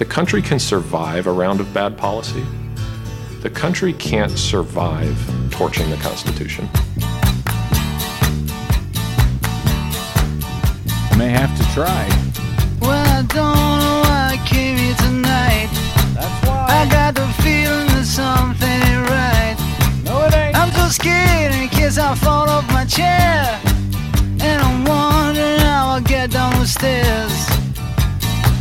the country can survive a round of bad policy. The country can't survive torching the Constitution. I May have to try. Well, I don't know why I came here tonight. That's why. I got the feeling that something ain't right. no, it ain't. I'm so scared in case I fall off my chair. And I'm wondering how I'll get down the stairs.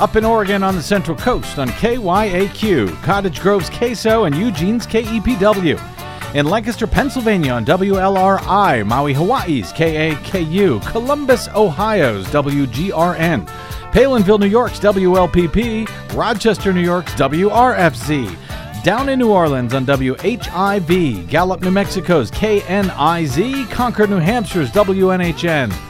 Up in Oregon on the Central Coast on KYAQ, Cottage Grove's KSO, and Eugene's KEPW. In Lancaster, Pennsylvania on WLRI, Maui, Hawaii's KAKU, Columbus, Ohio's WGRN, Palenville, New York's WLPP, Rochester, New York's WRFZ, down in New Orleans on WHIV, Gallup, New Mexico's KNIZ, Concord, New Hampshire's WNHN,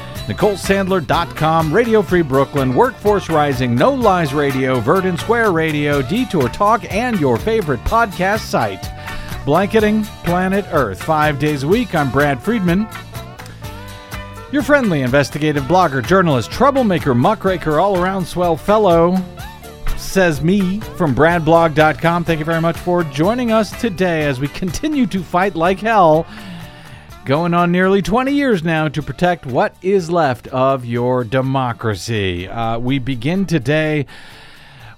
NicoleSandler.com, Radio Free Brooklyn, Workforce Rising, No Lies Radio, Verdant Square Radio, Detour Talk, and your favorite podcast site, Blanketing Planet Earth. Five days a week, I'm Brad Friedman. Your friendly investigative blogger, journalist, troublemaker, muckraker, all around swell fellow, says me from bradblog.com. Thank you very much for joining us today as we continue to fight like hell, going on nearly 20 years now to protect what is left of your democracy. Uh, we begin today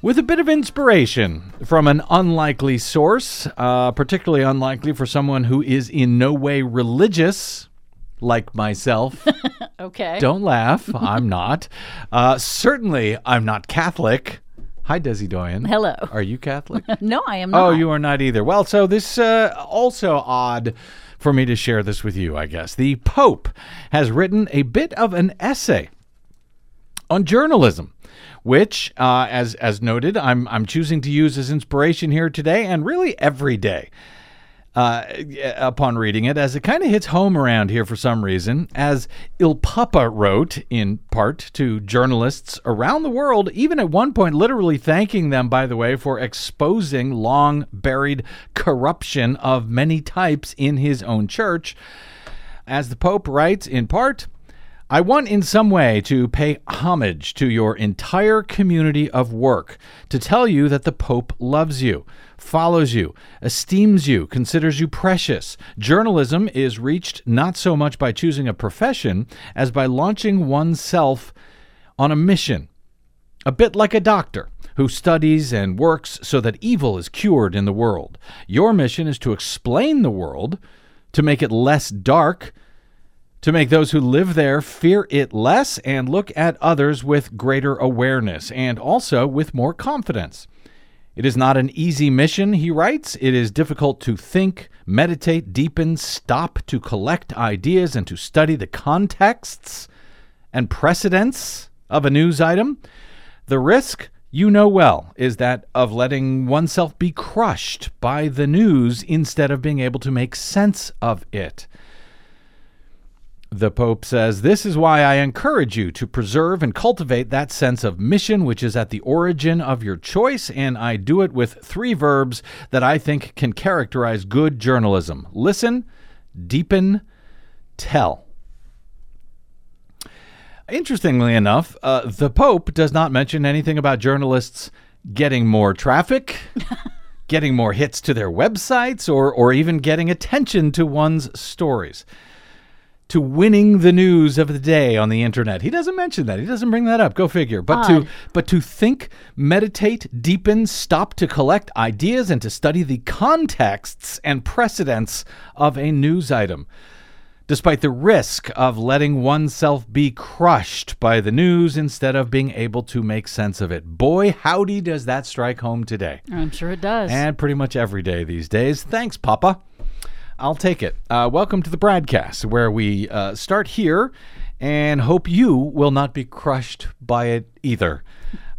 with a bit of inspiration from an unlikely source, uh, particularly unlikely for someone who is in no way religious. Like myself. Okay. Don't laugh. I'm not. Uh, certainly, I'm not Catholic. Hi, Desi Doyen. Hello. Are you Catholic? No, I am not. oh, you are not either. Well, so this uh, also odd for me to share this with you. I guess the Pope has written a bit of an essay on journalism, which, uh, as as noted, I'm I'm choosing to use as inspiration here today, and really every day uh, upon reading it, as it kind of hits home around here for some reason. As Il Papa wrote, in part, to journalists around the world, even at one point, literally thanking them, by the way, for exposing long buried corruption of many types in his own church. As the Pope writes, in part, I want in some way to pay homage to your entire community of work, to tell you that the Pope loves you, follows you, esteems you, considers you precious. Journalism is reached not so much by choosing a profession as by launching oneself on a mission. A bit like a doctor who studies and works so that evil is cured in the world. Your mission is to explain the world, to make it less dark, to make those who live there fear it less and look at others with greater awareness and also with more confidence. It is not an easy mission, he writes. It is difficult to think, meditate, deepen, stop to collect ideas and to study the contexts and precedents of a news item. The risk, you know well, is that of letting oneself be crushed by the news instead of being able to make sense of it. The Pope says, This is why I encourage you to preserve and cultivate that sense of mission which is at the origin of your choice, and I do it with three verbs that I think can characterize good journalism listen, deepen, tell. Interestingly enough, uh, the Pope does not mention anything about journalists getting more traffic. getting more hits to their websites or, or even getting attention to one's stories to winning the news of the day on the internet. He doesn't mention that. He doesn't bring that up. Go figure. But to but to think, meditate, deepen, stop to collect ideas and to study the contexts and precedents of a news item. despite the risk of letting oneself be crushed by the news instead of being able to make sense of it. Boy, howdy does that strike home today. I'm sure it does. And pretty much every day these days. Thanks, Papa. I'll take it. Uh, welcome to the BradCast, where we uh, start here and hope you will not be crushed by it either,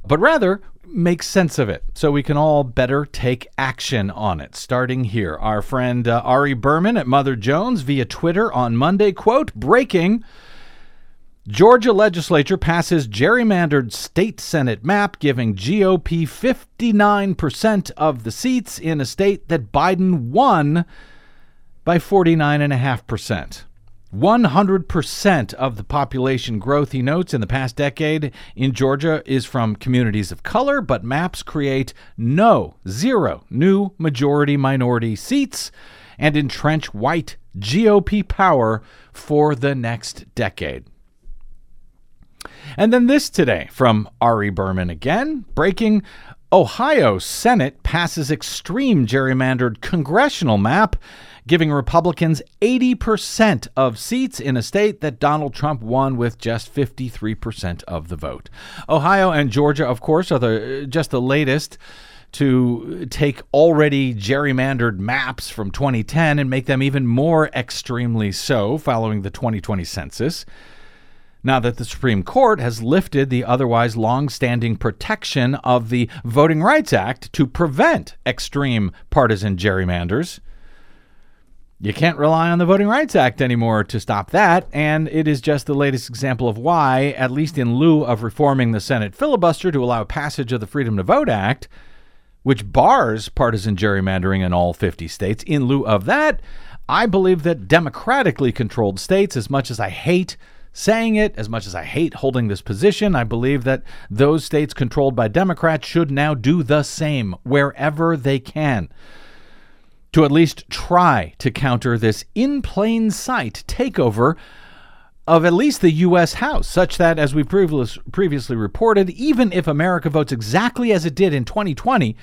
but rather make sense of it so we can all better take action on it. Starting here, our friend uh, Ari Berman at Mother Jones via Twitter on Monday, quote, breaking. Georgia legislature passes gerrymandered state Senate map giving GOP 59% of the seats in a state that Biden won by 49.5%. 100% of the population growth, he notes, in the past decade in Georgia is from communities of color, but maps create no, zero new majority minority seats and entrench white GOP power for the next decade. And then this today from Ari Berman again, breaking Ohio Senate passes extreme gerrymandered congressional map giving Republicans 80% of seats in a state that Donald Trump won with just 53% of the vote. Ohio and Georgia, of course, are the just the latest to take already gerrymandered maps from 2010 and make them even more extremely so following the 2020 census. Now that the Supreme Court has lifted the otherwise long standing protection of the Voting Rights Act to prevent extreme partisan gerrymanders. You can't rely on the Voting Rights Act anymore to stop that, and it is just the latest example of why, at least in lieu of reforming the Senate filibuster to allow passage of the Freedom to Vote Act, which bars partisan gerrymandering in all 50 states, in lieu of that, I believe that democratically controlled states, as much as I hate saying it, as much as I hate holding this position, I believe that those states controlled by Democrats should now do the same wherever they can to at least try to counter this in plain sight takeover of at least the U.S. House, such that, as we previously reported, even if America votes exactly as it did in 2020,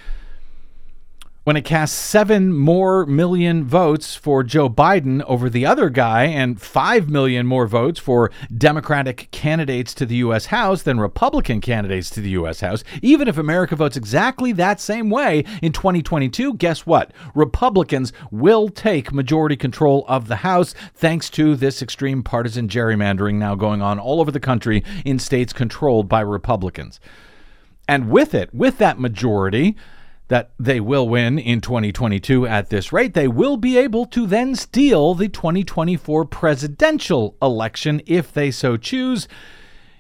when it cast seven more million votes for Joe Biden over the other guy and five million more votes for Democratic candidates to the U.S. House than Republican candidates to the U.S. House, even if America votes exactly that same way in 2022, guess what? Republicans will take majority control of the House thanks to this extreme partisan gerrymandering now going on all over the country in states controlled by Republicans. And with it, with that majority, that they will win in 2022 at this rate, they will be able to then steal the 2024 presidential election if they so choose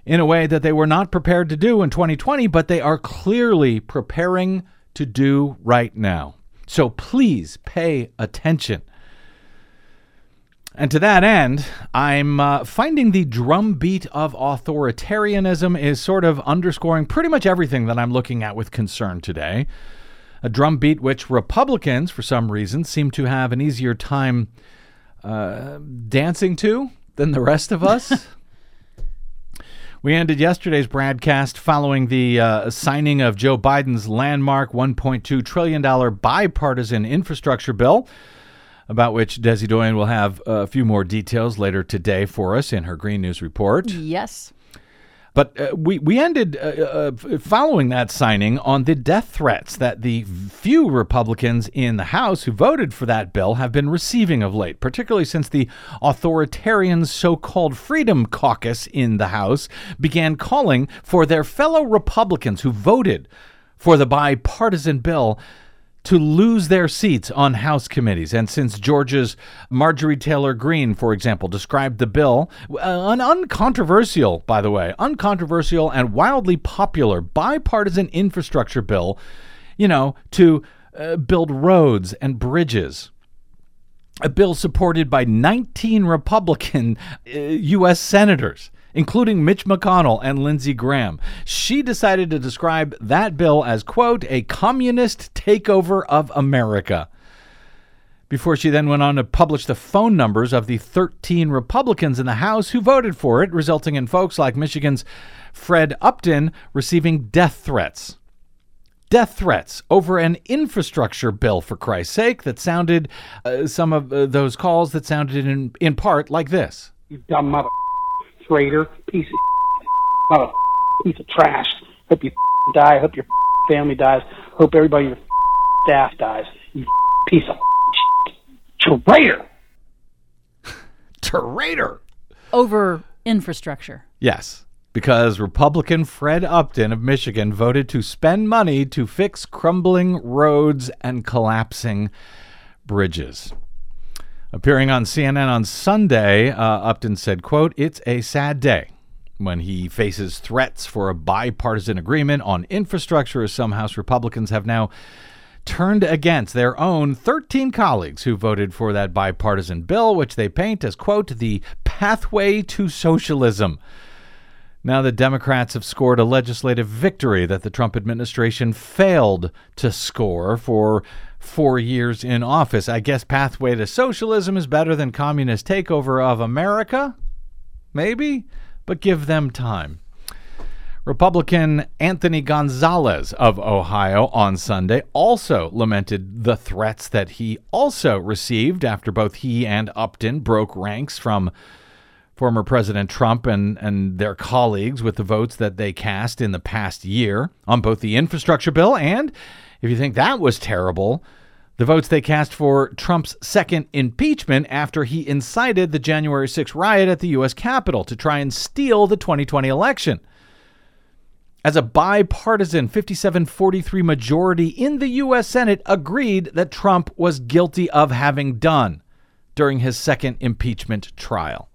in a way that they were not prepared to do in 2020, but they are clearly preparing to do right now. So please pay attention. And to that end, I'm uh, finding the drumbeat of authoritarianism is sort of underscoring pretty much everything that I'm looking at with concern today a drumbeat which Republicans, for some reason, seem to have an easier time uh, dancing to than the rest of us. we ended yesterday's broadcast following the uh, signing of Joe Biden's landmark $1.2 trillion bipartisan infrastructure bill, about which Desi Doyen will have a few more details later today for us in her Green News report. Yes. But uh, we, we ended uh, uh, following that signing on the death threats that the few Republicans in the House who voted for that bill have been receiving of late, particularly since the authoritarian so called Freedom Caucus in the House began calling for their fellow Republicans who voted for the bipartisan bill to lose their seats on House committees. And since Georgia's Marjorie Taylor Greene, for example, described the bill, uh, an uncontroversial, by the way, uncontroversial and wildly popular bipartisan infrastructure bill, you know, to uh, build roads and bridges. A bill supported by 19 Republican uh, U.S. senators including Mitch McConnell and Lindsey Graham. She decided to describe that bill as, quote, a communist takeover of America. Before she then went on to publish the phone numbers of the 13 Republicans in the House who voted for it, resulting in folks like Michigan's Fred Upton receiving death threats. death threats over an infrastructure bill, for Christ's sake, that sounded, uh, some of uh, those calls that sounded in, in part like this. You dumb mother traitor, piece of mother piece of trash. Hope you die. Hope your family dies. Hope everybody in your staff dies. You piece of traitor. Traitor! Over infrastructure. Yes, because Republican Fred Upton of Michigan voted to spend money to fix crumbling roads and collapsing bridges. Appearing on CNN on Sunday, uh, Upton said, quote, It's a sad day when he faces threats for a bipartisan agreement on infrastructure as some House Republicans have now turned against their own 13 colleagues who voted for that bipartisan bill, which they paint as, quote, the pathway to socialism. Now, the Democrats have scored a legislative victory that the Trump administration failed to score for four years in office. I guess pathway to socialism is better than communist takeover of America? Maybe, but give them time. Republican Anthony Gonzalez of Ohio on Sunday also lamented the threats that he also received after both he and Upton broke ranks from former President Trump and, and their colleagues with the votes that they cast in the past year on both the infrastructure bill and, if you think that was terrible, the votes they cast for Trump's second impeachment after he incited the January 6 riot at the U.S. Capitol to try and steal the 2020 election as a bipartisan 57 43 majority in the U.S. Senate agreed that Trump was guilty of having done during his second impeachment trial.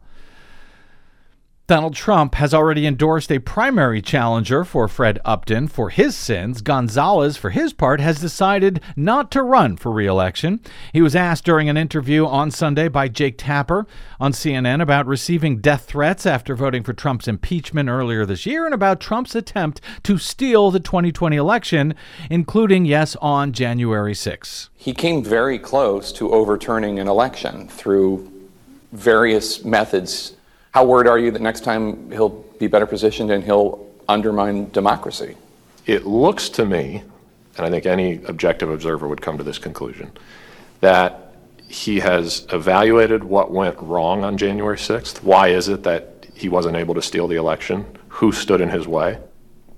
Donald Trump has already endorsed a primary challenger for Fred Upton for his sins. Gonzalez, for his part, has decided not to run for reelection. He was asked during an interview on Sunday by Jake Tapper on CNN about receiving death threats after voting for Trump's impeachment earlier this year and about Trump's attempt to steal the 2020 election, including, yes, on January 6. He came very close to overturning an election through various methods how worried are you that next time he'll be better positioned and he'll undermine democracy? It looks to me, and I think any objective observer would come to this conclusion, that he has evaluated what went wrong on January 6th. Why is it that he wasn't able to steal the election? Who stood in his way?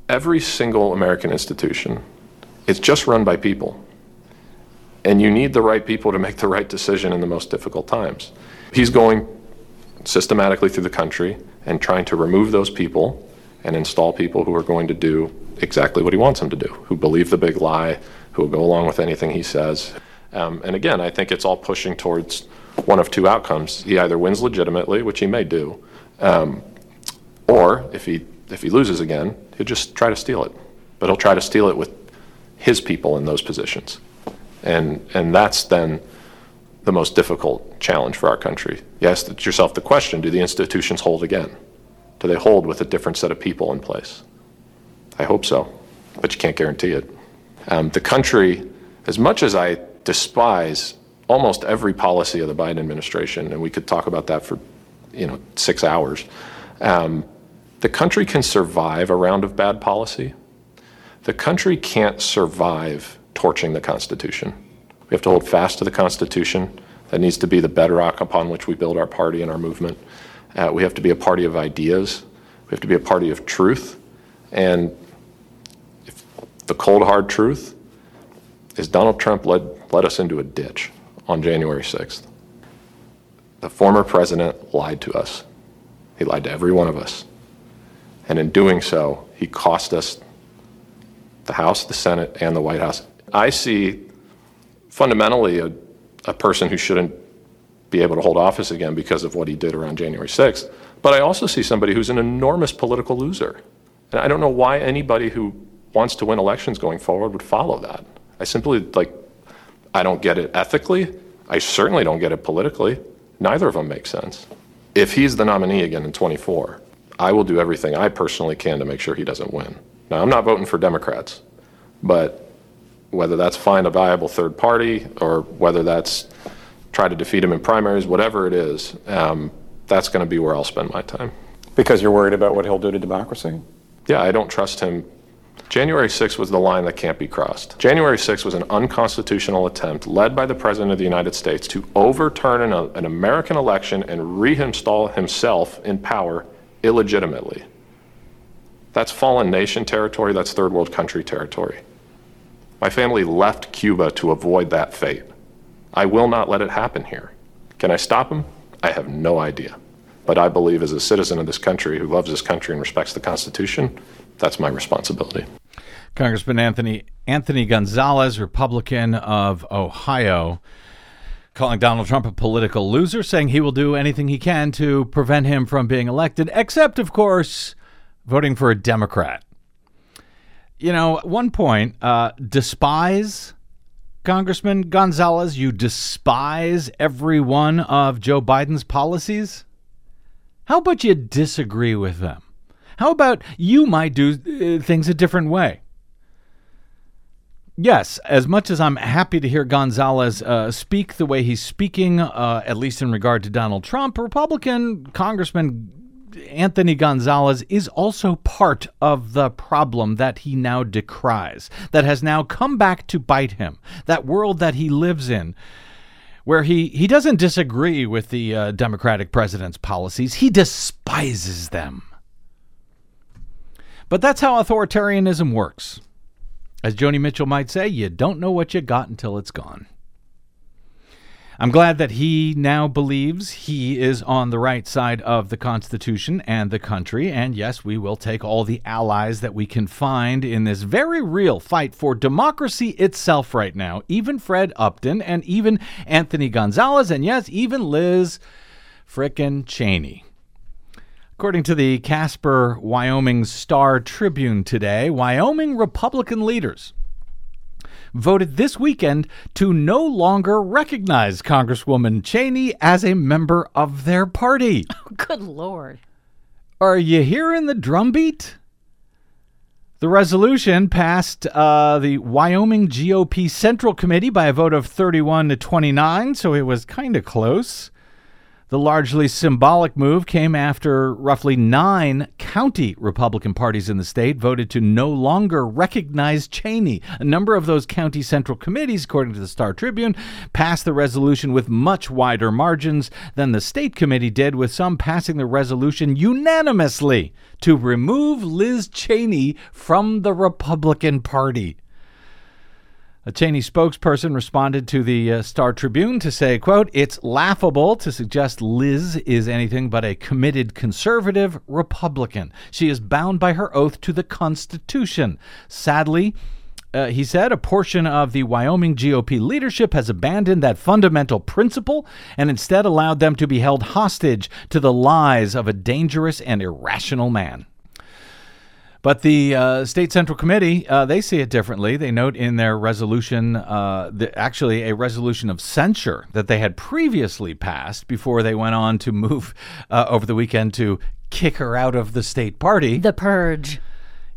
Every single American institution is just run by people. And you need the right people to make the right decision in the most difficult times. He's going systematically through the country and trying to remove those people and install people who are going to do exactly what he wants them to do, who believe the big lie, who will go along with anything he says. Um, and again, I think it's all pushing towards one of two outcomes. He either wins legitimately, which he may do, um, or if he if he loses again, he'll just try to steal it. But he'll try to steal it with his people in those positions, and and that's then the most difficult challenge for our country. You ask yourself the question do the institutions hold again? Do they hold with a different set of people in place? I hope so, but you can't guarantee it. Um, the country, as much as I despise almost every policy of the Biden administration, and we could talk about that for you know six hours, um, the country can survive a round of bad policy. The country can't survive torching the Constitution. We have to hold fast to the Constitution. That needs to be the bedrock upon which we build our party and our movement. Uh, we have to be a party of ideas. We have to be a party of truth. And the cold, hard truth is Donald Trump led, led us into a ditch on January 6th. The former president lied to us. He lied to every one of us. And in doing so, he cost us the House, the Senate, and the White House. I see fundamentally a, a person who shouldn't be able to hold office again because of what he did around January 6th. But I also see somebody who's an enormous political loser. And I don't know why anybody who wants to win elections going forward would follow that. I simply, like, I don't get it ethically. I certainly don't get it politically. Neither of them make sense. If he's the nominee again in 24, I will do everything I personally can to make sure he doesn't win. Now, I'm not voting for Democrats, but whether that's find a viable third party or whether that's try to defeat him in primaries, whatever it is, um, that's going to be where I'll spend my time. Because you're worried about what he'll do to democracy? Yeah, I don't trust him January 6th was the line that can't be crossed. January 6th was an unconstitutional attempt led by the President of the United States to overturn an, an American election and reinstall himself in power illegitimately. That's fallen nation territory, that's third world country territory. My family left Cuba to avoid that fate. I will not let it happen here. Can I stop him? I have no idea. But I believe, as a citizen of this country who loves this country and respects the Constitution, that's my responsibility. Congressman Anthony Anthony Gonzalez, Republican of Ohio, calling Donald Trump a political loser, saying he will do anything he can to prevent him from being elected, except, of course, voting for a Democrat. You know, at one point, uh, despise Congressman Gonzalez, you despise every one of Joe Biden's policies? How about you disagree with them? How about you might do uh, things a different way? Yes, as much as I'm happy to hear Gonzalez uh, speak the way he's speaking, uh, at least in regard to Donald Trump, Republican Congressman Anthony Gonzalez is also part of the problem that he now decries, that has now come back to bite him, that world that he lives in. Where he, he doesn't disagree with the uh, Democratic president's policies, he despises them. But that's how authoritarianism works. As Joni Mitchell might say, you don't know what you got until it's gone. I'm glad that he now believes he is on the right side of the Constitution and the country. And yes, we will take all the allies that we can find in this very real fight for democracy itself right now. Even Fred Upton and even Anthony Gonzalez, and yes, even Liz frickin' Cheney. According to the Casper, Wyoming Star Tribune today, Wyoming Republican leaders voted this weekend to no longer recognize Congresswoman Cheney as a member of their party. Good Lord. Are you hearing the drumbeat? The resolution passed uh, the Wyoming GOP Central Committee by a vote of 31 to 29, so it was kind of close. The largely symbolic move came after roughly nine county Republican parties in the state voted to no longer recognize Cheney. A number of those county central committees, according to the Star Tribune, passed the resolution with much wider margins than the state committee did, with some passing the resolution unanimously to remove Liz Cheney from the Republican Party. A Cheney spokesperson responded to the uh, Star Tribune to say, quote, "It's laughable to suggest Liz is anything but a committed conservative Republican. She is bound by her oath to the Constitution. Sadly, uh, he said a portion of the Wyoming GOP leadership has abandoned that fundamental principle and instead allowed them to be held hostage to the lies of a dangerous and irrational man. But the uh, state central committee, uh, they see it differently. They note in their resolution, uh, the, actually a resolution of censure that they had previously passed before they went on to move uh, over the weekend to kick her out of the state party. The purge.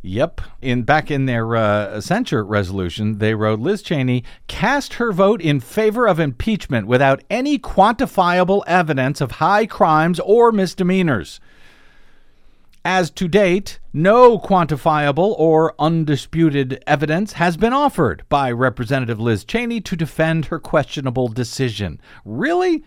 Yep. In back in their uh, censure resolution, they wrote Liz Cheney cast her vote in favor of impeachment without any quantifiable evidence of high crimes or misdemeanors. As to date, no quantifiable or undisputed evidence has been offered by Representative Liz Cheney to defend her questionable decision. Really?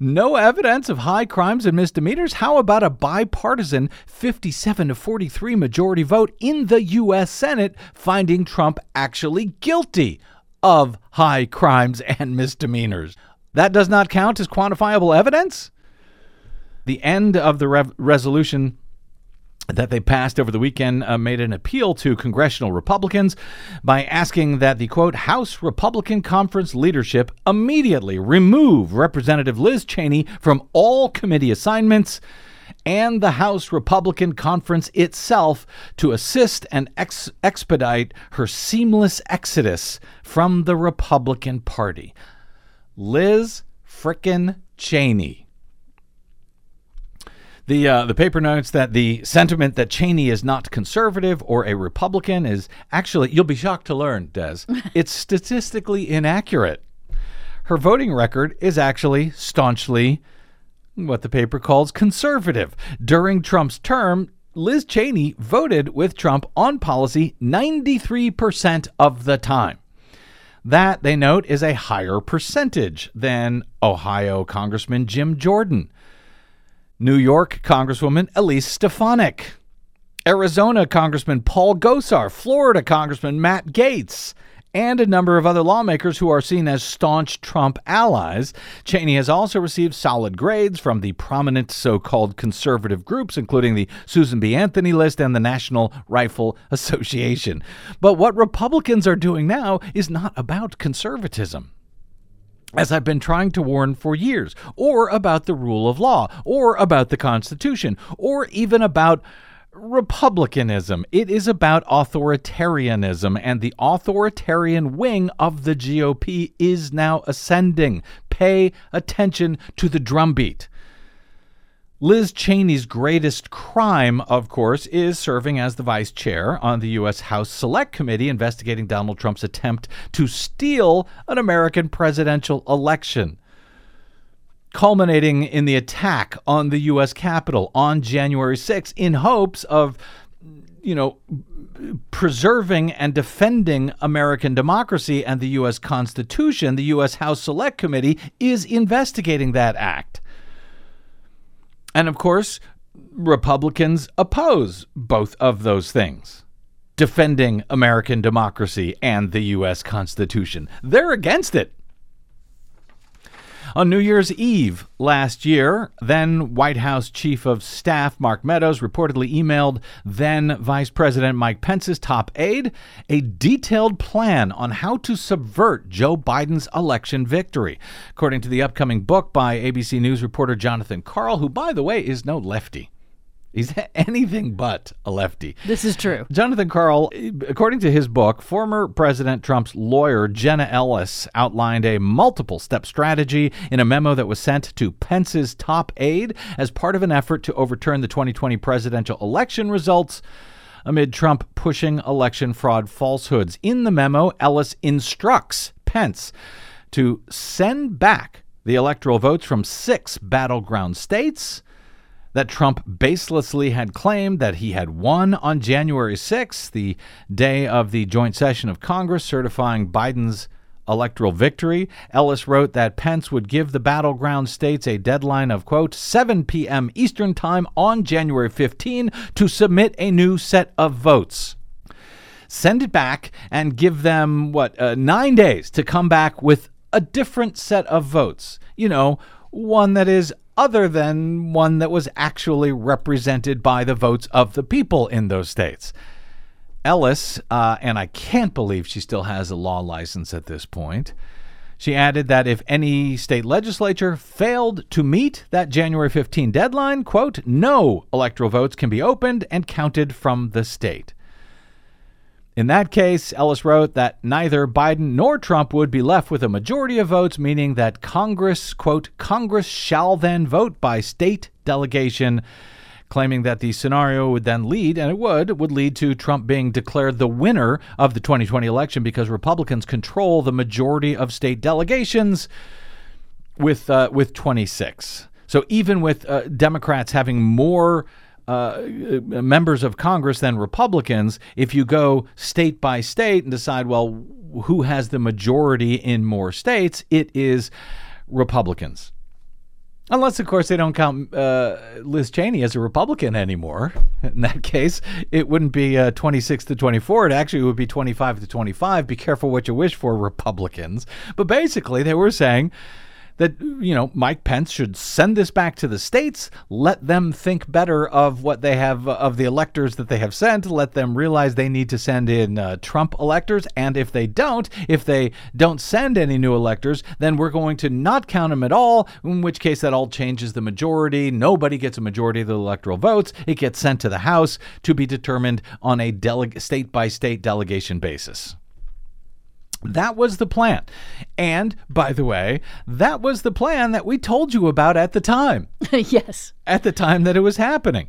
No evidence of high crimes and misdemeanors? How about a bipartisan 57 to 43 majority vote in the U.S. Senate finding Trump actually guilty of high crimes and misdemeanors? That does not count as quantifiable evidence? The end of the rev- resolution that they passed over the weekend uh, made an appeal to congressional Republicans by asking that the quote House Republican Conference leadership immediately remove Representative Liz Cheney from all committee assignments and the House Republican Conference itself to assist and ex- expedite her seamless exodus from the Republican Party. Liz frickin' Cheney. The, uh, the paper notes that the sentiment that Cheney is not conservative or a Republican is actually, you'll be shocked to learn, Des, it's statistically inaccurate. Her voting record is actually staunchly what the paper calls conservative. During Trump's term, Liz Cheney voted with Trump on policy 93% of the time. That, they note, is a higher percentage than Ohio Congressman Jim Jordan, New York Congresswoman Elise Stefanik, Arizona Congressman Paul Gosar, Florida Congressman Matt Gaetz, and a number of other lawmakers who are seen as staunch Trump allies. Cheney has also received solid grades from the prominent so called conservative groups, including the Susan B. Anthony list and the National Rifle Association. But what Republicans are doing now is not about conservatism as I've been trying to warn for years, or about the rule of law, or about the Constitution, or even about republicanism. It is about authoritarianism, and the authoritarian wing of the GOP is now ascending. Pay attention to the drumbeat. Liz Cheney's greatest crime, of course, is serving as the vice chair on the U.S. House Select Committee investigating Donald Trump's attempt to steal an American presidential election culminating in the attack on the U.S. Capitol on January 6 in hopes of, you know, preserving and defending American democracy and the U.S. Constitution. The U.S. House Select Committee is investigating that act. And of course, Republicans oppose both of those things defending American democracy and the U.S. Constitution. They're against it. On New Year's Eve last year, then White House Chief of Staff Mark Meadows reportedly emailed then Vice President Mike Pence's top aide a detailed plan on how to subvert Joe Biden's election victory. According to the upcoming book by ABC News reporter Jonathan Karl, who, by the way, is no lefty. He's anything but a lefty. This is true. Jonathan Karl, according to his book, former President Trump's lawyer, Jenna Ellis, outlined a multiple step strategy in a memo that was sent to Pence's top aide as part of an effort to overturn the 2020 presidential election results amid Trump pushing election fraud falsehoods. In the memo, Ellis instructs Pence to send back the electoral votes from six battleground states that Trump baselessly had claimed that he had won on January 6th, the day of the joint session of Congress certifying Biden's electoral victory. Ellis wrote that Pence would give the battleground states a deadline of, quote, 7 p.m. Eastern Time on January 15 to submit a new set of votes. Send it back and give them, what, uh, nine days to come back with a different set of votes. You know, one that is other than one that was actually represented by the votes of the people in those states. Ellis, uh, and I can't believe she still has a law license at this point. She added that if any state legislature failed to meet that January 15 deadline, quote, no electoral votes can be opened and counted from the state. In that case, Ellis wrote that neither Biden nor Trump would be left with a majority of votes, meaning that Congress, quote, Congress shall then vote by state delegation, claiming that the scenario would then lead, and it would, would lead to Trump being declared the winner of the 2020 election because Republicans control the majority of state delegations with uh, with 26. So even with uh, Democrats having more uh, members of Congress than Republicans if you go state by state and decide, well, who has the majority in more states? It is Republicans. Unless, of course, they don't count uh, Liz Cheney as a Republican anymore. In that case, it wouldn't be uh, 26 to 24. It actually would be 25 to 25. Be careful what you wish for, Republicans. But basically, they were saying that you know Mike Pence should send this back to the states, let them think better of what they have of the electors that they have sent, let them realize they need to send in uh, Trump electors, and if they don't, if they don't send any new electors, then we're going to not count them at all. In which case, that all changes the majority. Nobody gets a majority of the electoral votes. It gets sent to the House to be determined on a state by state delegation basis. That was the plan. And by the way, that was the plan that we told you about at the time, yes. at the time that it was happening.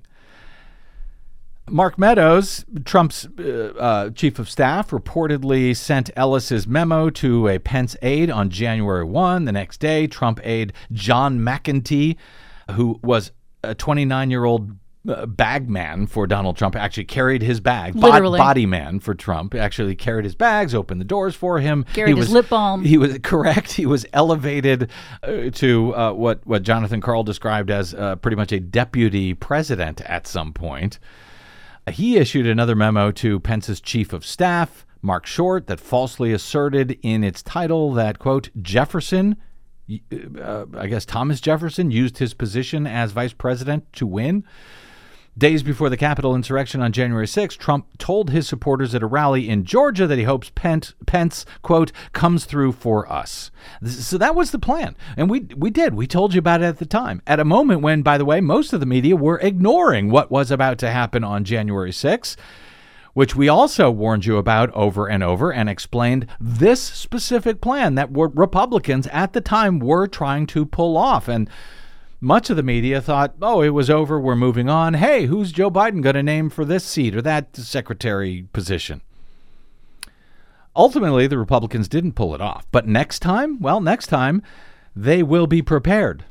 Mark Meadows, Trump's uh, uh, chief of staff, reportedly sent Ellis's memo to a Pence aide on January 1. The next day, Trump aide John McEntee, who was a 29 year old uh, bag man for Donald Trump actually carried his bag. Literally. body man for Trump actually carried his bags, opened the doors for him. Carried his lip balm. He was correct. He was elevated uh, to uh, what what Jonathan Karl described as uh, pretty much a deputy president at some point. He issued another memo to Pence's chief of staff, Marc Short, that falsely asserted in its title that quote Jefferson uh, I guess Thomas Jefferson used his position as vice president to win. Days before the Capitol insurrection on January 6, Trump told his supporters at a rally in Georgia that he hopes Pence, Pence, quote, comes through for us. So that was the plan. And we, we did. We told you about it at the time. At a moment when, by the way, most of the media were ignoring what was about to happen on January 6 which we also warned you about over and over and explained this specific plan that Republicans at the time were trying to pull off. And much of the media thought, oh, it was over, we're moving on. Hey, who's Joe Biden going to name for this seat or that secretary position? Ultimately, the Republicans didn't pull it off. But next time, well, next time, they will be prepared.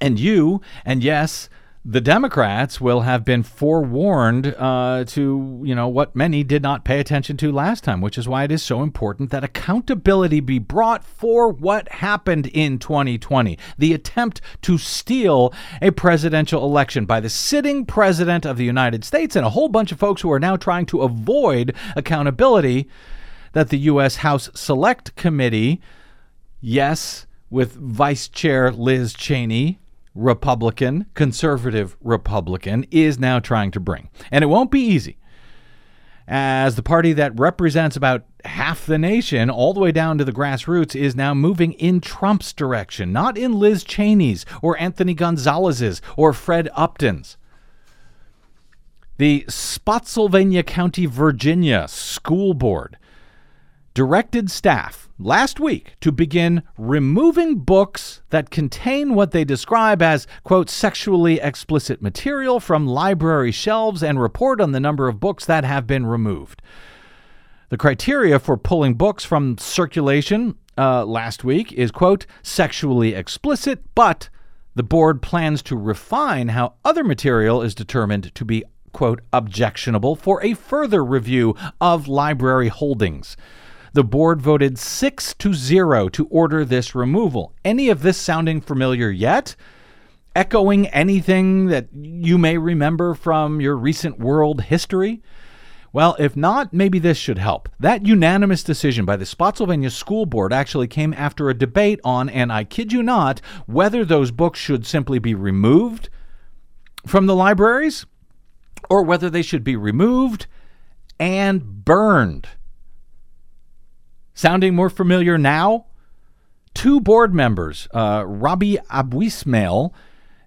And you, and yes, the Democrats will have been forewarned uh, to, you know, what many did not pay attention to last time, which is why it is so important that accountability be brought for what happened in 2020 the attempt to steal a presidential election by the sitting president of the United States and a whole bunch of folks who are now trying to avoid accountability that the U.S. House Select Committee, yes, with Vice Chair Liz Cheney, Republican, conservative Republican, is now trying to bring. And it won't be easy. As the party that represents about half the nation, all the way down to the grassroots, is now moving in Trump's direction, not in Liz Cheney's or Anthony Gonzalez's or Fred Upton's. The Spotsylvania County, Virginia School Board directed staff last week to begin removing books that contain what they describe as, quote, sexually explicit material from library shelves and report on the number of books that have been removed. The criteria for pulling books from circulation uh, last week is, quote, sexually explicit, but the board plans to refine how other material is determined to be, quote, objectionable for a further review of library holdings. The board voted 6 to 0 to order this removal. Any of this sounding familiar yet? Echoing anything that you may remember from your recent world history? Well, if not, maybe this should help. That unanimous decision by the Spotsylvania School Board actually came after a debate on, and I kid you not, whether those books should simply be removed from the libraries or whether they should be removed and burned. Sounding more familiar now? Two board members, uh, Robbie Abuismail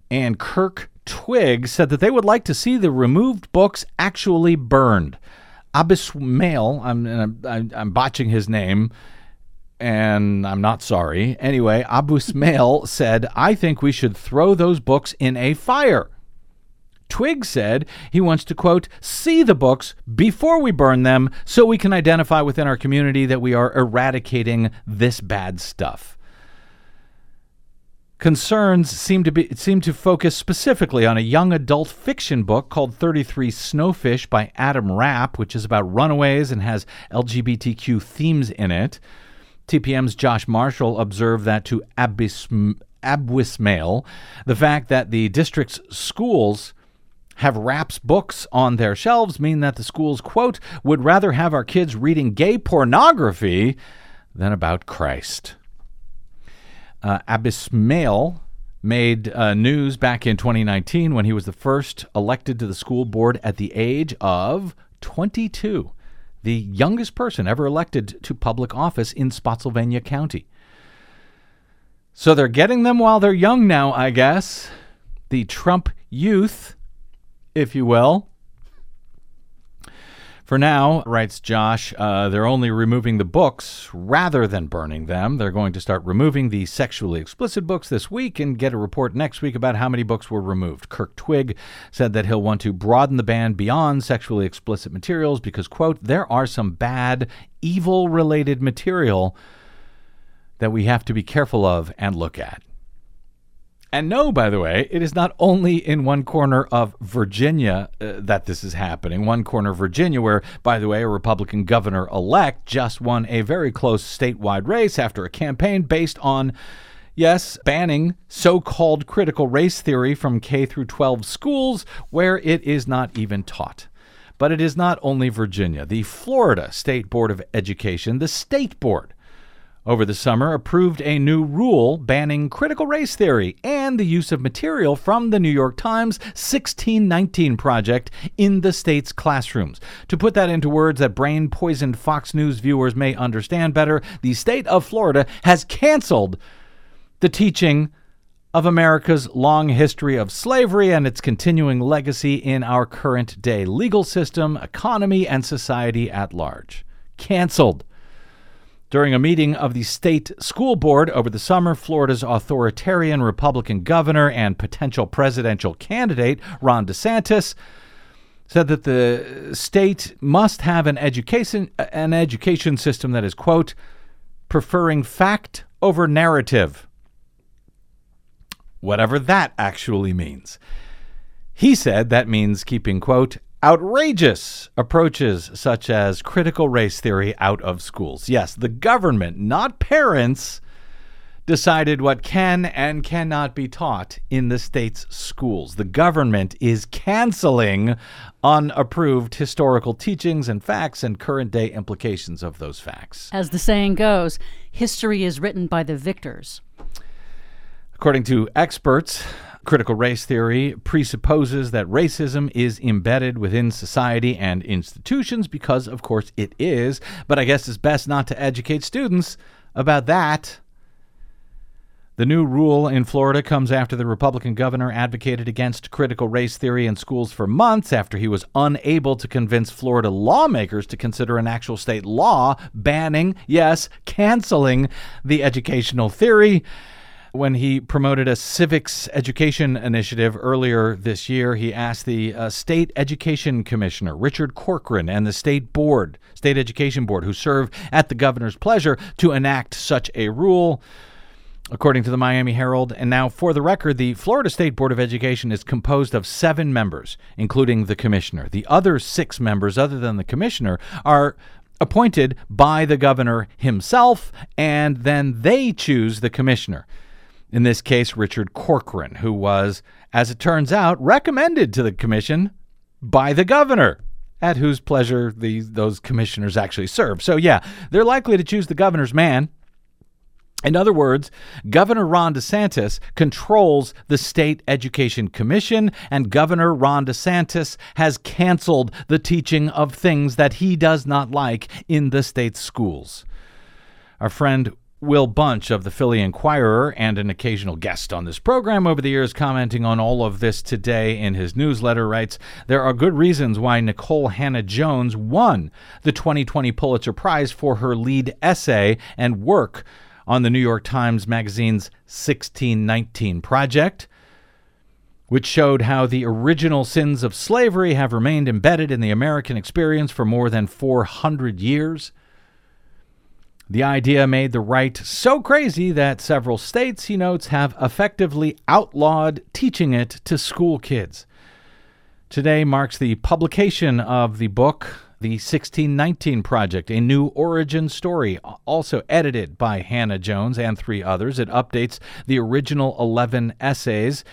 and Kirk Twigg, said that they would like to see the removed books actually burned. Abismail, I'm, I'm, I'm botching his name, and I'm not sorry. Anyway, Abusmail said, I think we should throw those books in a fire. Twigg said he wants to, quote, see the books before we burn them so we can identify within our community that we are eradicating this bad stuff. Concerns seem to be seem to focus specifically on a young adult fiction book called 33 Snowfish by Adam Rapp, which is about runaways and has LGBTQ themes in it. TPM's Josh Marshall observed that to Abis, Abwismail, the fact that the district's schools have Rapp's books on their shelves mean that the schools, quote, would rather have our kids reading gay pornography than about Christ. Uh, Abismail made uh, news back in 2019 when he was the first elected to the school board at the age of 22, the youngest person ever elected to public office in Spotsylvania County. So they're getting them while they're young now, I guess. The Trump youth if you will. For now, writes Josh, uh, they're only removing the books rather than burning them. They're going to start removing the sexually explicit books this week and get a report next week about how many books were removed. Kirk Twigg said that he'll want to broaden the ban beyond sexually explicit materials because, quote, there are some bad, evil related material that we have to be careful of and look at. And no, by the way, it is not only in one corner of Virginia uh, that this is happening. One corner of Virginia, where, by the way, a Republican governor elect just won a very close statewide race after a campaign based on, yes, banning so called critical race theory from K through 12 schools where it is not even taught. But it is not only Virginia. The Florida State Board of Education, the state board, over the summer approved a new rule banning critical race theory and the use of material from the New York Times 1619 project in the state's classrooms. To put that into words that brain poisoned Fox News viewers may understand better, the state of Florida has canceled the teaching of America's long history of slavery and its continuing legacy in our current day legal system, economy, and society at large. Canceled. During a meeting of the state school board over the summer, Florida's authoritarian Republican governor and potential presidential candidate, Ron DeSantis, said that the state must have an education an education system that is quote preferring fact over narrative whatever that actually means. He said that means keeping quote outrageous approaches such as critical race theory out of schools. Yes, the government, not parents, decided what can and cannot be taught in the state's schools. The government is canceling unapproved historical teachings and facts and current day implications of those facts. As the saying goes, history is written by the victors. According to experts, Critical race theory presupposes that racism is embedded within society and institutions because, of course, it is. But I guess it's best not to educate students about that. The new rule in Florida comes after the Republican governor advocated against critical race theory in schools for months after he was unable to convince Florida lawmakers to consider an actual state law banning, yes, canceling the educational theory when he promoted a civics education initiative earlier this year, he asked the uh, state education commissioner, Richard Corcoran, and the state board, state education board, who serve at the governor's pleasure, to enact such a rule. According to the Miami Herald, and now for the record, the Florida State Board of Education is composed of seven members, including the commissioner. The other six members, other than the commissioner, are appointed by the governor himself, and then they choose the commissioner in this case, Richard Corcoran, who was, as it turns out, recommended to the commission by the governor, at whose pleasure these, those commissioners actually serve. So, yeah, they're likely to choose the governor's man. In other words, Governor Ron DeSantis controls the State Education Commission, and Governor Ron DeSantis has canceled the teaching of things that he does not like in the state's schools. Our friend Will Bunch of the Philly Inquirer and an occasional guest on this program over the years, commenting on all of this today in his newsletter, writes There are good reasons why Nikole Hannah-Jones won the 2020 Pulitzer Prize for her lead essay and work on the New York Times Magazine's 1619 Project, which showed how the original sins of slavery have remained embedded in the American experience for more than 400 years. The idea made the right so crazy that several states, he notes, have effectively outlawed teaching it to school kids. Today marks the publication of the book, The 1619 Project, a new origin story, also edited by Hannah-Jones and three others. It updates the original 11 essays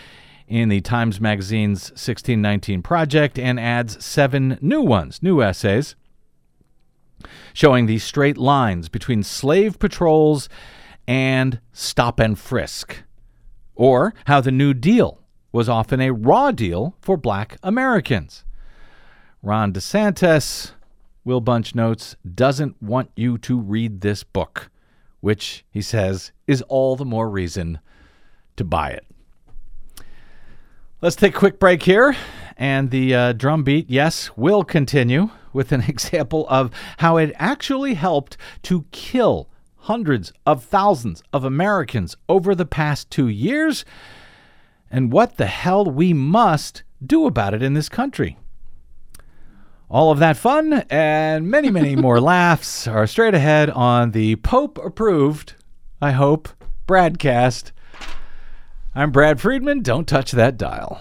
in the Times Magazine's 1619 Project and adds seven new ones, new essays showing the straight lines between slave patrols and stop and frisk, or how the New Deal was often a raw deal for black Americans. Ron DeSantis, Will Bunch notes, doesn't want you to read this book, which he says is all the more reason to buy it. Let's take a quick break here, and the uh, drum beat, yes, will continue with an example of how it actually helped to kill hundreds of thousands of Americans over the past two years, and what the hell we must do about it in this country. All of that fun and many, many more laughs are straight ahead on the Pope approved, I hope, BradCast I'm Brad Friedman. Don't touch that dial.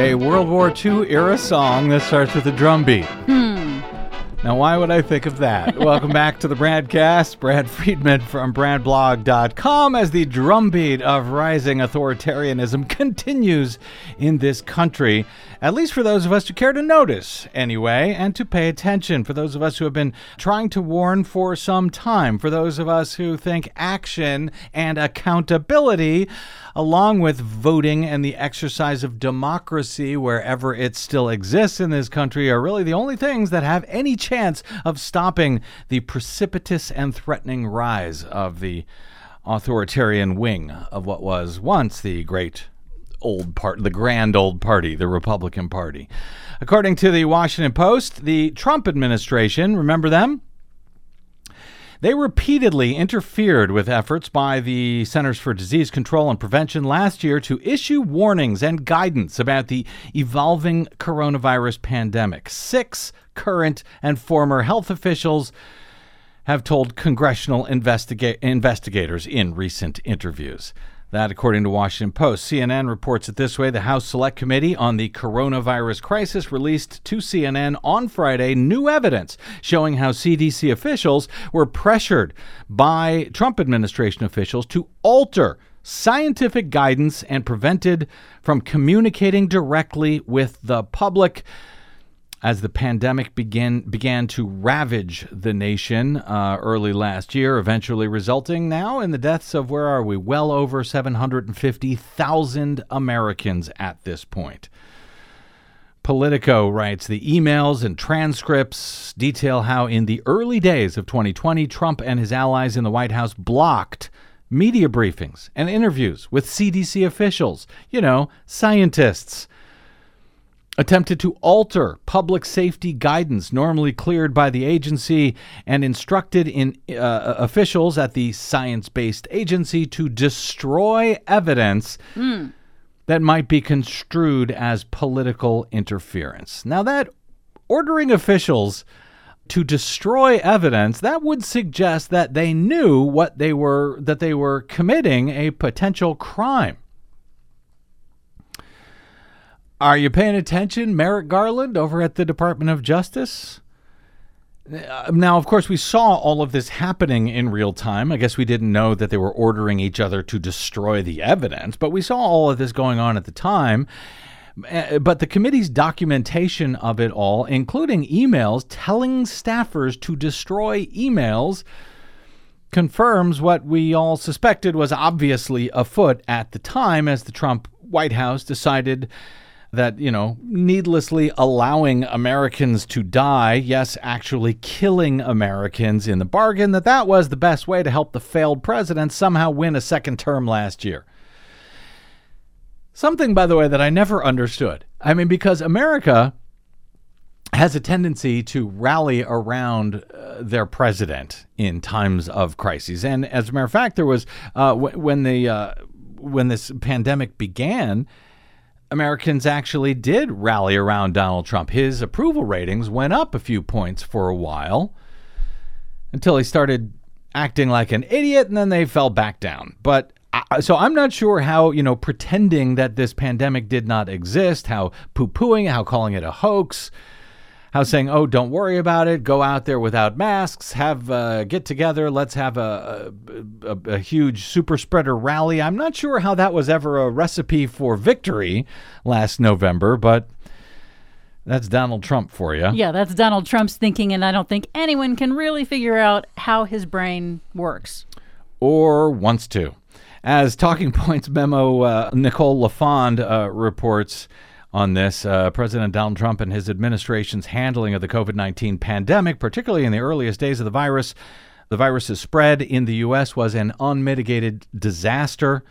A World War II era song that starts with a drum beat. Hmm. Now, why would I think of that? Welcome back to the Bradcast. Brad Friedman from BradBlog.com as the drumbeat of rising authoritarianism continues in this country, at least for those of us who care to notice, anyway, and to pay attention. For those of us who have been trying to warn for some time. For those of us who think action and accountability along with voting and the exercise of democracy wherever it still exists in this country, are really the only things that have any chance of stopping the precipitous and threatening rise of the authoritarian wing of what was once the great old part, the grand old party, the Republican Party. According to the Washington Post, the Trump administration, remember them? They repeatedly interfered with efforts by the Centers for Disease Control and Prevention last year to issue warnings and guidance about the evolving coronavirus pandemic. Six current and former health officials have told congressional investiga- investigators in recent interviews. That, according to Washington Post, CNN reports it this way: the House Select Committee on the Coronavirus Crisis released to CNN on Friday new evidence showing how CDC officials were pressured by Trump administration officials to alter scientific guidance and prevented from communicating directly with the public as the pandemic began began to ravage the nation uh, early last year, eventually resulting now in the deaths of where are we? Well over 750,000 Americans at this point. Politico writes the emails and transcripts detail how in the early days of 2020, Trump and his allies in the White House blocked media briefings and interviews with CDC officials, you know, scientists attempted to alter public safety guidance normally cleared by the agency and instructed in uh, officials at the science-based agency to destroy evidence that might be construed as political interference. Now that ordering officials to destroy evidence that would suggest that they knew what they were that they were committing a potential crime. Are you paying attention, Merrick Garland, over at the Department of Justice? Uh, Now, of course, we saw all of this happening in real time. I guess we didn't know that they were ordering each other to destroy the evidence, but we saw all of this going on at the time. Uh, But the committee's documentation of it all, including emails telling staffers to destroy emails, confirms what we all suspected was obviously afoot at the time as the Trump White House decided that, you know, needlessly allowing Americans to die, yes, actually killing Americans in the bargain, that that was the best way to help the failed president somehow win a second term last year. Something, by the way, that I never understood. I mean, because America has a tendency to rally around uh, their president in times of crises. And as a matter of fact, there was uh, w- when the uh, when this pandemic began, Americans actually did rally around Donald Trump. His approval ratings went up a few points for a while until he started acting like an idiot and then they fell back down. But I- so I'm not sure how, you know, pretending that this pandemic did not exist, how poo pooing, how calling it a hoax, how saying, "Oh, don't worry about it. Go out there without masks. Have uh, get together. Let's have a, a, a, a huge super spreader rally." I'm not sure how that was ever a recipe for victory last November, but That's Donald Trump for you. Yeah, that's Donald Trump's thinking, and I don't think anyone can really figure out how his brain works. Or wants to. As Talking Points memo uh, Nicole LaFond uh, reports on this, uh, President Donald Trump and his administration's handling of the COVID 19 pandemic, particularly in the earliest days of the virus, the virus's spread in the U.S. was an unmitigated disaster.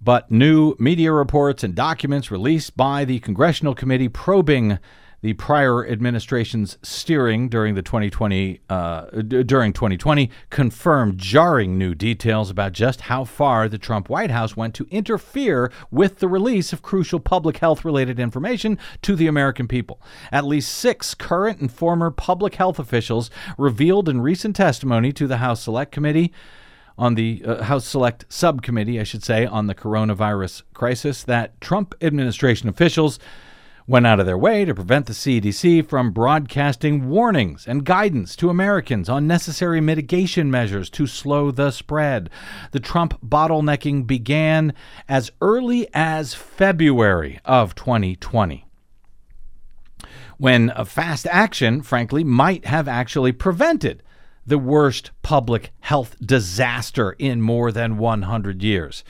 But new media reports and documents released by the Congressional Committee probing the prior administration's steering during the 2020 uh, d- during 2020 confirmed jarring new details about just how far the Trump White House went to interfere with the release of crucial public health related information to the American people. At least six current and former public health officials revealed in recent testimony to the House Select Committee on the uh, House Select Subcommittee, I should say, on the coronavirus crisis that Trump administration officials went out of their way to prevent the CDC from broadcasting warnings and guidance to Americans on necessary mitigation measures to slow the spread. The Trump bottlenecking began as early as February of 2020 when a fast action, frankly, might have actually prevented the worst public health disaster in more than 100 years.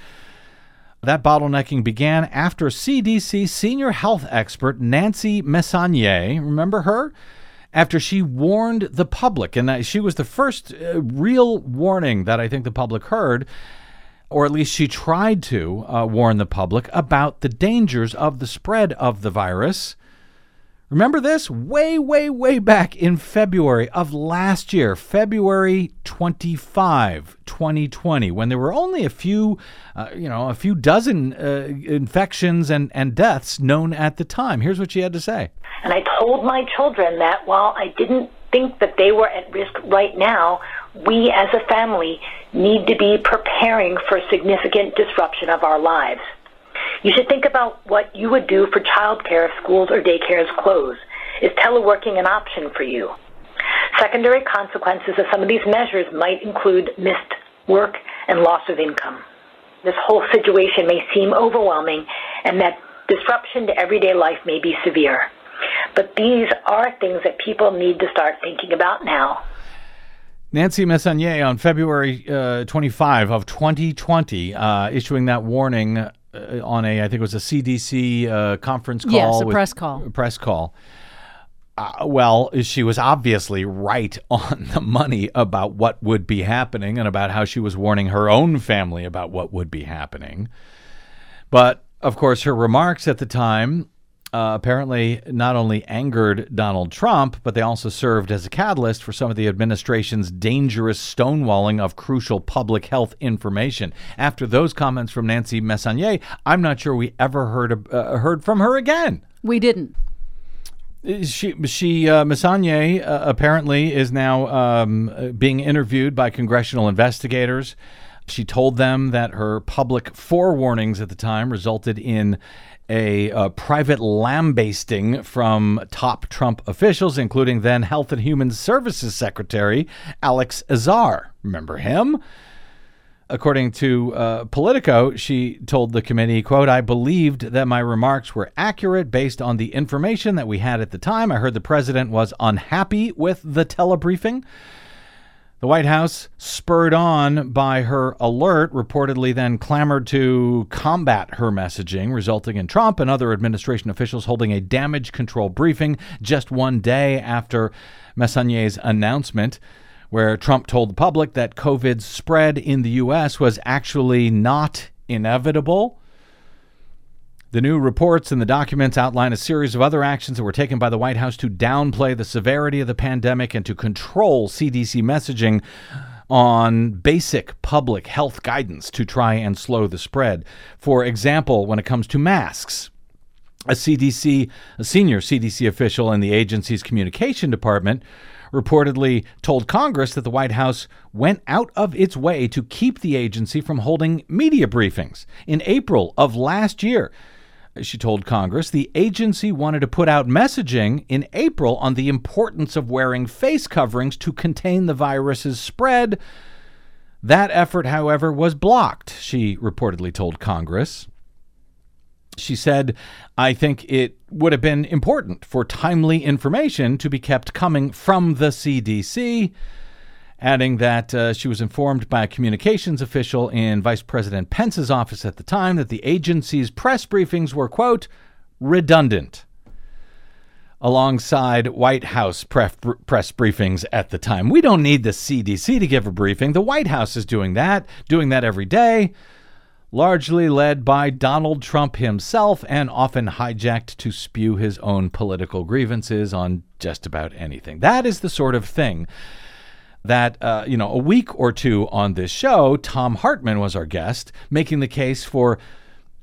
That bottlenecking began after CDC senior health expert Nancy Messonnier, remember her? After she warned the public, and she was the first uh, real warning that I think the public heard, or at least she tried to uh, warn the public about the dangers of the spread of the virus. Remember this? Way, way, way back in February of last year, February 25, 2020, when there were only a few, uh, you know, a few dozen uh, infections and, and deaths known at the time. Here's what she had to say. And I told my children that while I didn't think that they were at risk right now, we as a family need to be preparing for significant disruption of our lives. You should think about what you would do for childcare if schools or daycares close. Is teleworking an option for you? Secondary consequences of some of these measures might include missed work and loss of income. This whole situation may seem overwhelming and that disruption to everyday life may be severe. But these are things that people need to start thinking about now. Nancy Messonnier on February uh, 25 of 2020 uh, issuing that warning uh, on a I think it was a CDC uh, conference call. Yes, a with- press call. Press call. Uh, well, she was obviously right on the money about what would be happening and about how she was warning her own family about what would be happening. But of course, her remarks at the time uh, apparently not only angered Donald Trump, but they also served as a catalyst for some of the administration's dangerous stonewalling of crucial public health information. After those comments from Nancy Messonnier, I'm not sure we ever heard uh, heard from her again. We didn't. She, she, uh, Messonnier uh, apparently is now um, being interviewed by congressional investigators. She told them that her public forewarnings at the time resulted in a uh, private lambasting from top Trump officials, including then Health and Human Services Secretary Alex Azar. Remember him? According to uh, Politico, she told the committee, quote, I believed that my remarks were accurate based on the information that we had at the time. I heard the president was unhappy with the telebriefing. The White House, spurred on by her alert, reportedly then clamored to combat her messaging, resulting in Trump and other administration officials holding a damage control briefing just one day after Messonnier's announcement where Trump told the public that COVID's spread in the U.S. was actually not inevitable. The new reports and the documents outline a series of other actions that were taken by the White House to downplay the severity of the pandemic and to control CDC messaging on basic public health guidance to try and slow the spread. For example, when it comes to masks, a CDC, a senior CDC official in the agency's communication department reportedly told Congress that the White House went out of its way to keep the agency from holding media briefings. In April of last year, she told Congress the agency wanted to put out messaging in April on the importance of wearing face coverings to contain the virus's spread. That effort, however, was blocked, she reportedly told Congress. She said, I think it would have been important for timely information to be kept coming from the CDC, adding that uh, she was informed by a communications official in Vice President Pence's office at the time that the agency's press briefings were, quote, redundant. Alongside White House pref- press briefings at the time. We don't need the CDC to give a briefing. The White House is doing that, doing that every day largely led by Donald Trump himself and often hijacked to spew his own political grievances on just about anything. That is the sort of thing that, uh, you know, a week or two on this show, Thom Hartmann was our guest, making the case for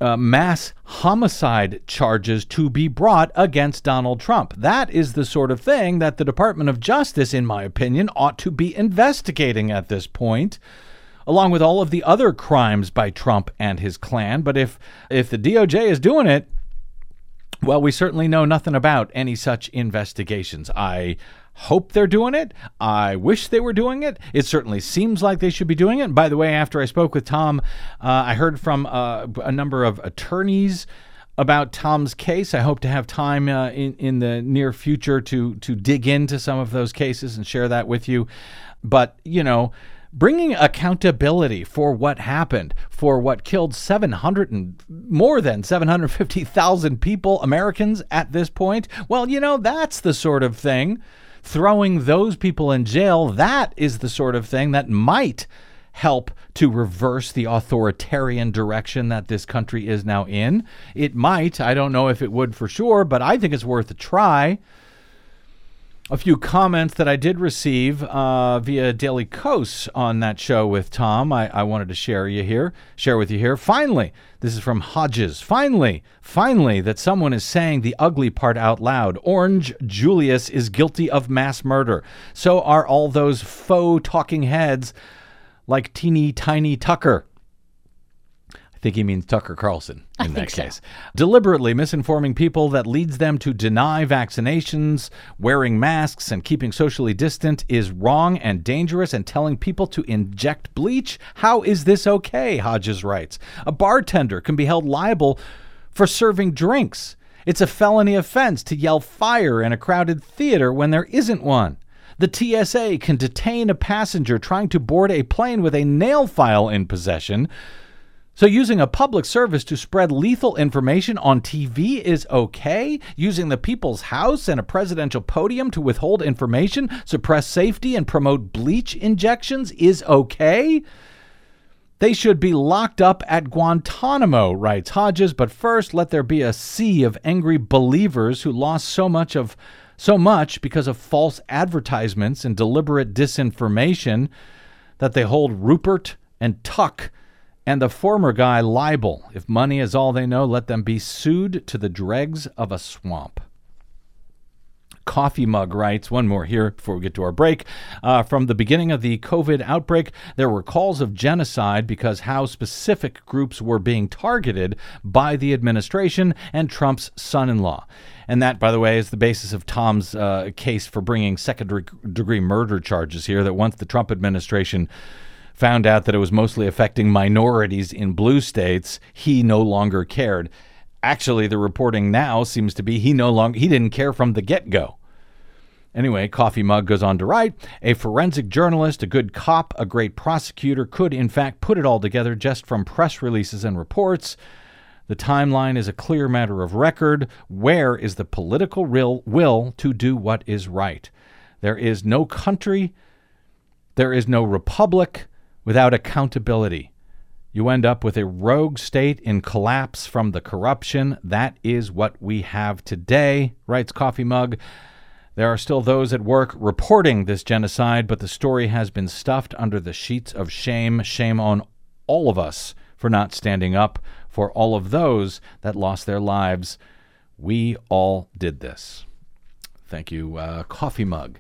uh, mass homicide charges to be brought against Donald Trump. That is the sort of thing that the Department of Justice, in my opinion, ought to be investigating at this point along with all of the other crimes by Trump and his clan. But if if the DOJ is doing it, well, we certainly know nothing about any such investigations. I hope they're doing it. I wish they were doing it. It certainly seems like they should be doing it. By the way, after I spoke with Thom, uh, I heard from uh, a number of attorneys about Thom's case. I hope to have time uh, in in the near future to to dig into some of those cases and share that with you. But you know bringing accountability for what happened, for what killed 700 and more than 750,000 people, Americans at this point. Well, you know, that's the sort of thing. Throwing those people in jail, that is the sort of thing that might help to reverse the authoritarian direction that this country is now in. It might. I don't know if it would for sure, but I think it's worth a try a few comments that I did receive uh, via Daily Kos on that show with Thom. I, I, wanted to share you here, share with you here. Finally, this is from Hodges. Finally, finally, that someone is saying the ugly part out loud. Orange Julius is guilty of mass murder. So are all those faux talking heads like teeny tiny Tucker. I think he means Tucker Carlson in that case. So. Deliberately misinforming people that leads them to deny vaccinations, wearing masks, and keeping socially distant is wrong and dangerous, and telling people to inject bleach. How is this okay? Hodges writes. A bartender can be held liable for serving drinks. It's a felony offense to yell fire in a crowded theater when there isn't one. The TSA can detain a passenger trying to board a plane with a nail file in possession so, using a public service to spread lethal information on TV is okay? Using the people's house and a presidential podium to withhold information, suppress safety, and promote bleach injections is okay? They should be locked up at Guantanamo, writes Hodges, but first let there be a sea of angry believers who lost so much of so much because of false advertisements and deliberate disinformation that they hold Rupert and Tuck and the former guy libel. If money is all they know, let them be sued to the dregs of a swamp. Coffee Mug writes, one more here before we get to our break. Uh, from the beginning of the COVID outbreak, there were calls of genocide because how specific groups were being targeted by the administration and Trump's son in law. And that, by the way, is the basis of Thom's uh, case for bringing second degree murder charges here. That once the Trump administration found out that it was mostly affecting minorities in blue states, he no longer cared. Actually, the reporting now seems to be he no longer he didn't care from the get-go. Anyway, Coffee Mug goes on to write A forensic journalist, a good cop, a great prosecutor could, in fact, put it all together just from press releases and reports. The timeline is a clear matter of record. Where is the political will, will to do what is right? There is no country, there is no republic, without accountability. You end up with a rogue state in collapse from the corruption. That is what we have today, writes Coffee Mug. There are still those at work reporting this genocide, but the story has been stuffed under the sheets of shame. Shame on all of us for not standing up for all of those that lost their lives. We all did this. Thank you, uh, Coffee Mug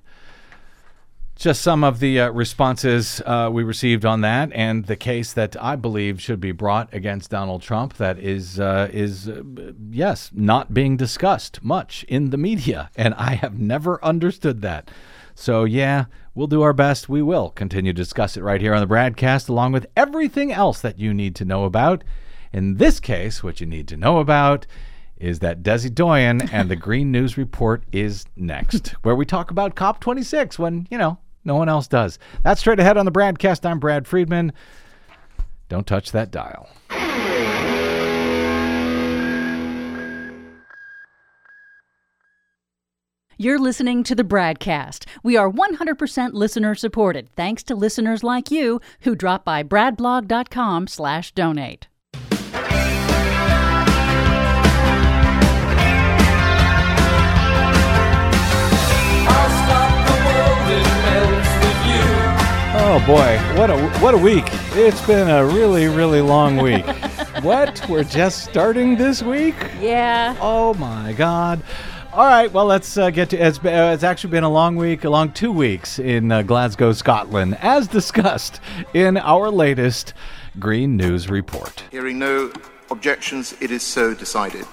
just some of the uh, responses uh, we received on that, and the case that I believe should be brought against Donald Trump that is uh, is uh, yes not being discussed much in the media, and I have never understood that. So yeah, we'll do our best. We will continue to discuss it right here on the BradCast, along with everything else that you need to know about In this case, what you need to know about is that Desi Doyen and the Green News Report is next, where we talk about COP26 when, you know, no one else does. That's straight ahead on the BradCast. I'm Brad Friedman. Don't touch that dial. You're listening to the BradCast. We are 100% listener supported, thanks to listeners like you who drop by bradblog.com Oh boy, what a what a week. It's been a really really long week. what? We're just starting this week? Yeah. Oh my god. All right, well, let's uh, get to it's, uh, it's actually been a long week, a long two weeks in uh, Glasgow, Scotland, as discussed in our latest Green News Report. Hearing no objections, it is so decided.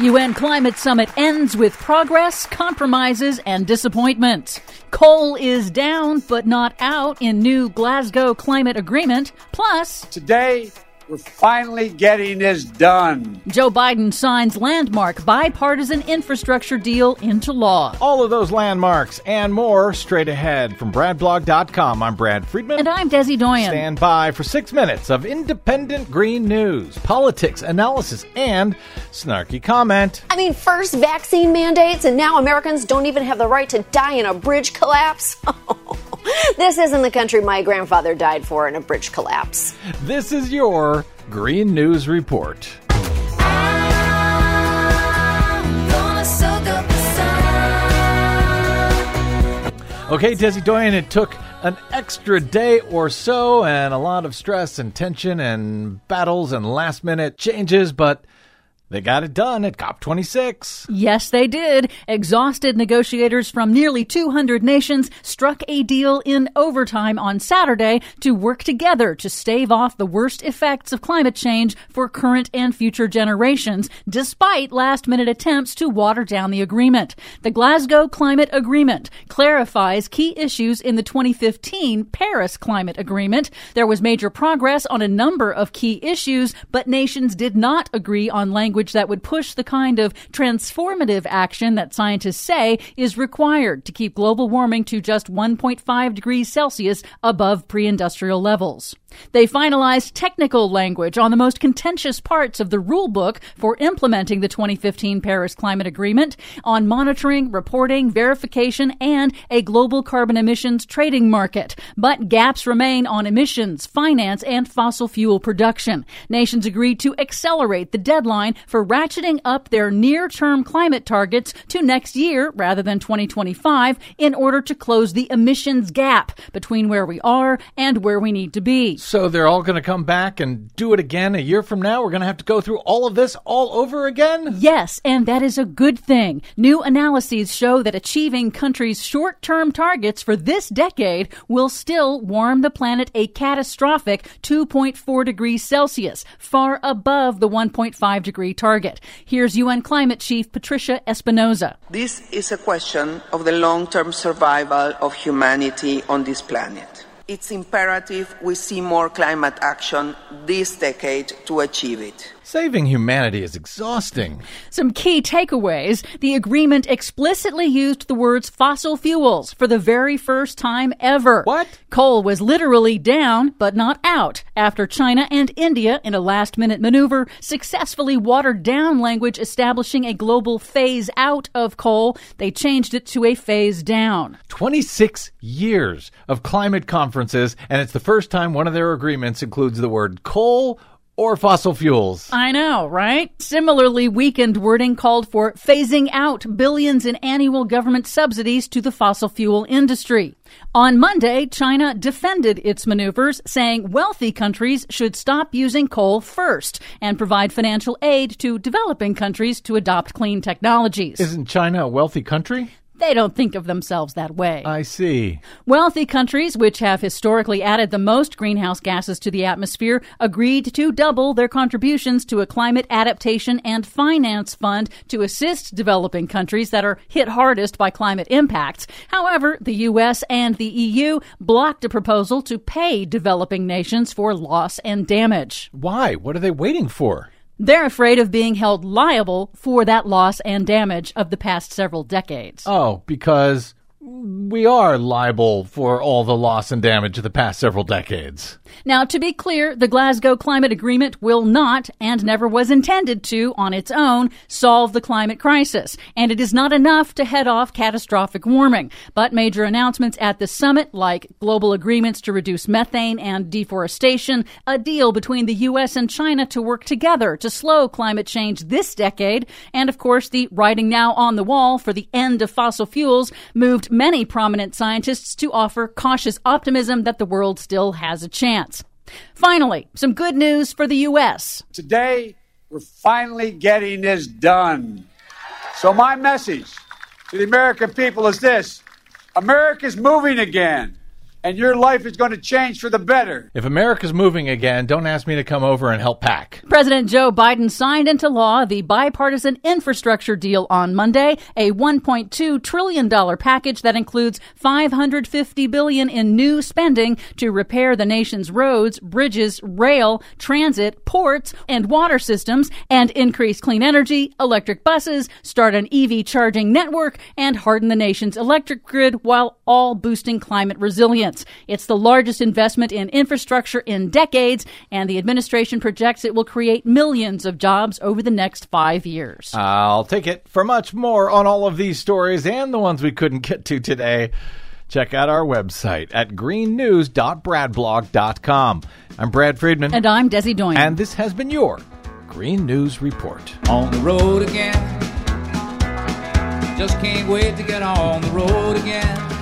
UN Climate Summit ends with progress, compromises, and disappointment. Coal is down but not out in new Glasgow climate agreement. Plus, Today, we're finally getting this done. Joe Biden signs landmark bipartisan infrastructure deal into law. All of those landmarks and more straight ahead from BradBlog.com. I'm Brad Friedman. And I'm Desi Doyen. Stand by for six minutes of independent green news, politics, analysis, and snarky comment. I mean, first vaccine mandates, and now Americans don't even have the right to die in a bridge collapse. Oh, this isn't the country my grandfather died for in a bridge collapse. This is your Green News Report. Okay, Desi Doyen, it took an extra day or so and a lot of stress and tension and battles and last minute changes, but they got it done at COP26. Yes, they did. Exhausted negotiators from nearly 200 nations struck a deal in overtime on Saturday to work together to stave off the worst effects of climate change for current and future generations, despite last minute attempts to water down the agreement. The Glasgow Climate Agreement clarifies key issues in the 2015 Paris Climate Agreement. There was major progress on a number of key issues, but nations did not agree on language that would push the kind of transformative action that scientists say is required to keep global warming to just 1.5 degrees Celsius above pre industrial levels. They finalized technical language on the most contentious parts of the rulebook for implementing the 2015 Paris Climate Agreement on monitoring, reporting, verification, and a global carbon emissions trading market. But gaps remain on emissions, finance, and fossil fuel production. Nations agreed to accelerate the deadline for ratcheting up their near term climate targets to next year rather than 2025 in order to close the emissions gap between where we are and where we need to be. So they're all going to come back and do it again a year from now? We're going to have to go through all of this all over again? Yes, and that is a good thing. New analyses show that achieving countries' short term targets for this decade will still warm the planet a catastrophic 2.4 degrees Celsius, far above the 1.5 degree target. Here's UN Climate Chief Patricia Espinosa. This is a question of the long term survival of humanity on this planet. It's imperative we see more climate action this decade to achieve it. Saving humanity is exhausting. Some key takeaways. The agreement explicitly used the words fossil fuels for the very first time ever. What? Coal was literally down, but not out, after China and India, in a last minute maneuver, successfully watered down language establishing a global phase out of coal. They changed it to a phase down. 26 years of climate conferences, and it's the first time one of their agreements includes the word coal or fossil fuels. I know, right? Similarly weakened wording called for phasing out billions in annual government subsidies to the fossil fuel industry. On Monday, China defended its maneuvers, saying wealthy countries should stop using coal first and provide financial aid to developing countries to adopt clean technologies. Isn't China a wealthy country? They don't think of themselves that way. I see. Wealthy countries, which have historically added the most greenhouse gases to the atmosphere, agreed to double their contributions to a climate adaptation and finance fund to assist developing countries that are hit hardest by climate impacts. However, the U.S. and the EU blocked a proposal to pay developing nations for loss and damage. Why? What are they waiting for? They're afraid of being held liable for that loss and damage of the past several decades. Oh, because we are liable for all the loss and damage of the past several decades. Now, to be clear, the Glasgow Climate Agreement will not, and never was intended to, on its own, solve the climate crisis. And it is not enough to head off catastrophic warming. But major announcements at the summit, like global agreements to reduce methane and deforestation, a deal between the U.S. and China to work together to slow climate change this decade, and of course, the writing now on the wall for the end of fossil fuels, moved many prominent scientists to offer cautious optimism that the world still has a chance. Finally, some good news for the U.S. Today, we're finally getting this done. So, my message to the American people is this America's moving again and your life is going to change for the better. If America's moving again, don't ask me to come over and help pack. President Joe Biden signed into law the bipartisan infrastructure deal on Monday, a 1.2 trillion dollar package that includes 550 billion in new spending to repair the nation's roads, bridges, rail, transit, ports, and water systems and increase clean energy, electric buses, start an EV charging network, and harden the nation's electric grid while all boosting climate resilience. It's the largest investment in infrastructure in decades, and the administration projects it will create millions of jobs over the next five years. I'll take it. For much more on all of these stories and the ones we couldn't get to today, check out our website at greennews.bradblog.com. I'm Brad Friedman. And I'm Desi Doyen. And this has been your Green News Report. On the road again. Just can't wait to get on the road again.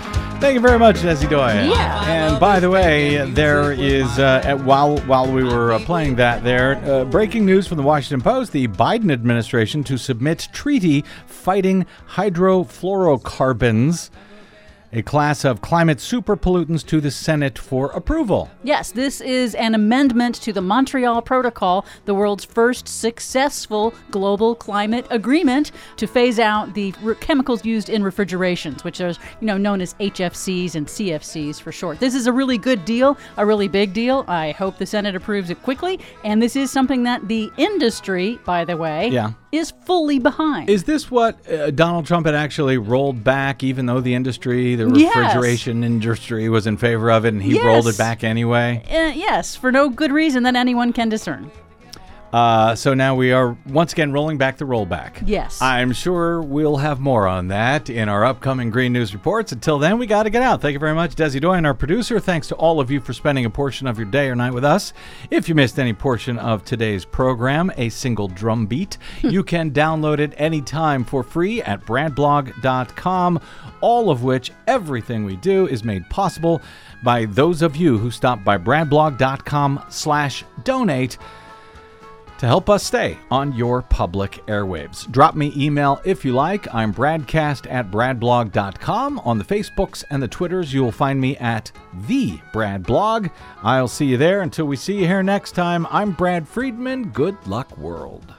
Thank you very much, Desi Doyen. Yeah. And by the way, there is uh, at, while while we were uh, playing that, there uh, breaking news from the Washington Post: the Biden administration to submit treaty fighting hydrofluorocarbons, a class of climate superpollutants, to the Senate for approval. Yes, this is an amendment to the Montreal Protocol, the world's first successful global climate agreement to phase out the re- chemicals used in refrigerations, which are you know known as HFCs and CFCs for short. This is a really good deal, a really big deal. I hope the Senate approves it quickly, and this is something that the industry, by the way, Yeah. Is fully behind. Is this what uh, Donald Trump had actually rolled back, even though the industry, the Yes. refrigeration industry, was in favor of it, and he Yes. rolled it back anyway? Uh, yes, for no good reason that anyone can discern. Uh, so now we are once again rolling back the rollback. Yes. I'm sure we'll have more on that in our upcoming Green News reports. Until then, we got to get out. Thank you very much, Desi Doyen, our producer. Thanks to all of you for spending a portion of your day or night with us. If you missed any portion of today's program, a single drum beat, you can download it anytime for free at bradblog.com. All of which, everything we do is made possible by those of you who stop by bradblog.com slash donate to help us stay on your public airwaves. Drop me email if you like. I'm bradcast at bradblog.com. On the Facebooks and the Twitters, you'll find me at the Brad Blog. I'll see you there. Until we see you here next time, I'm Brad Friedman. Good luck, world.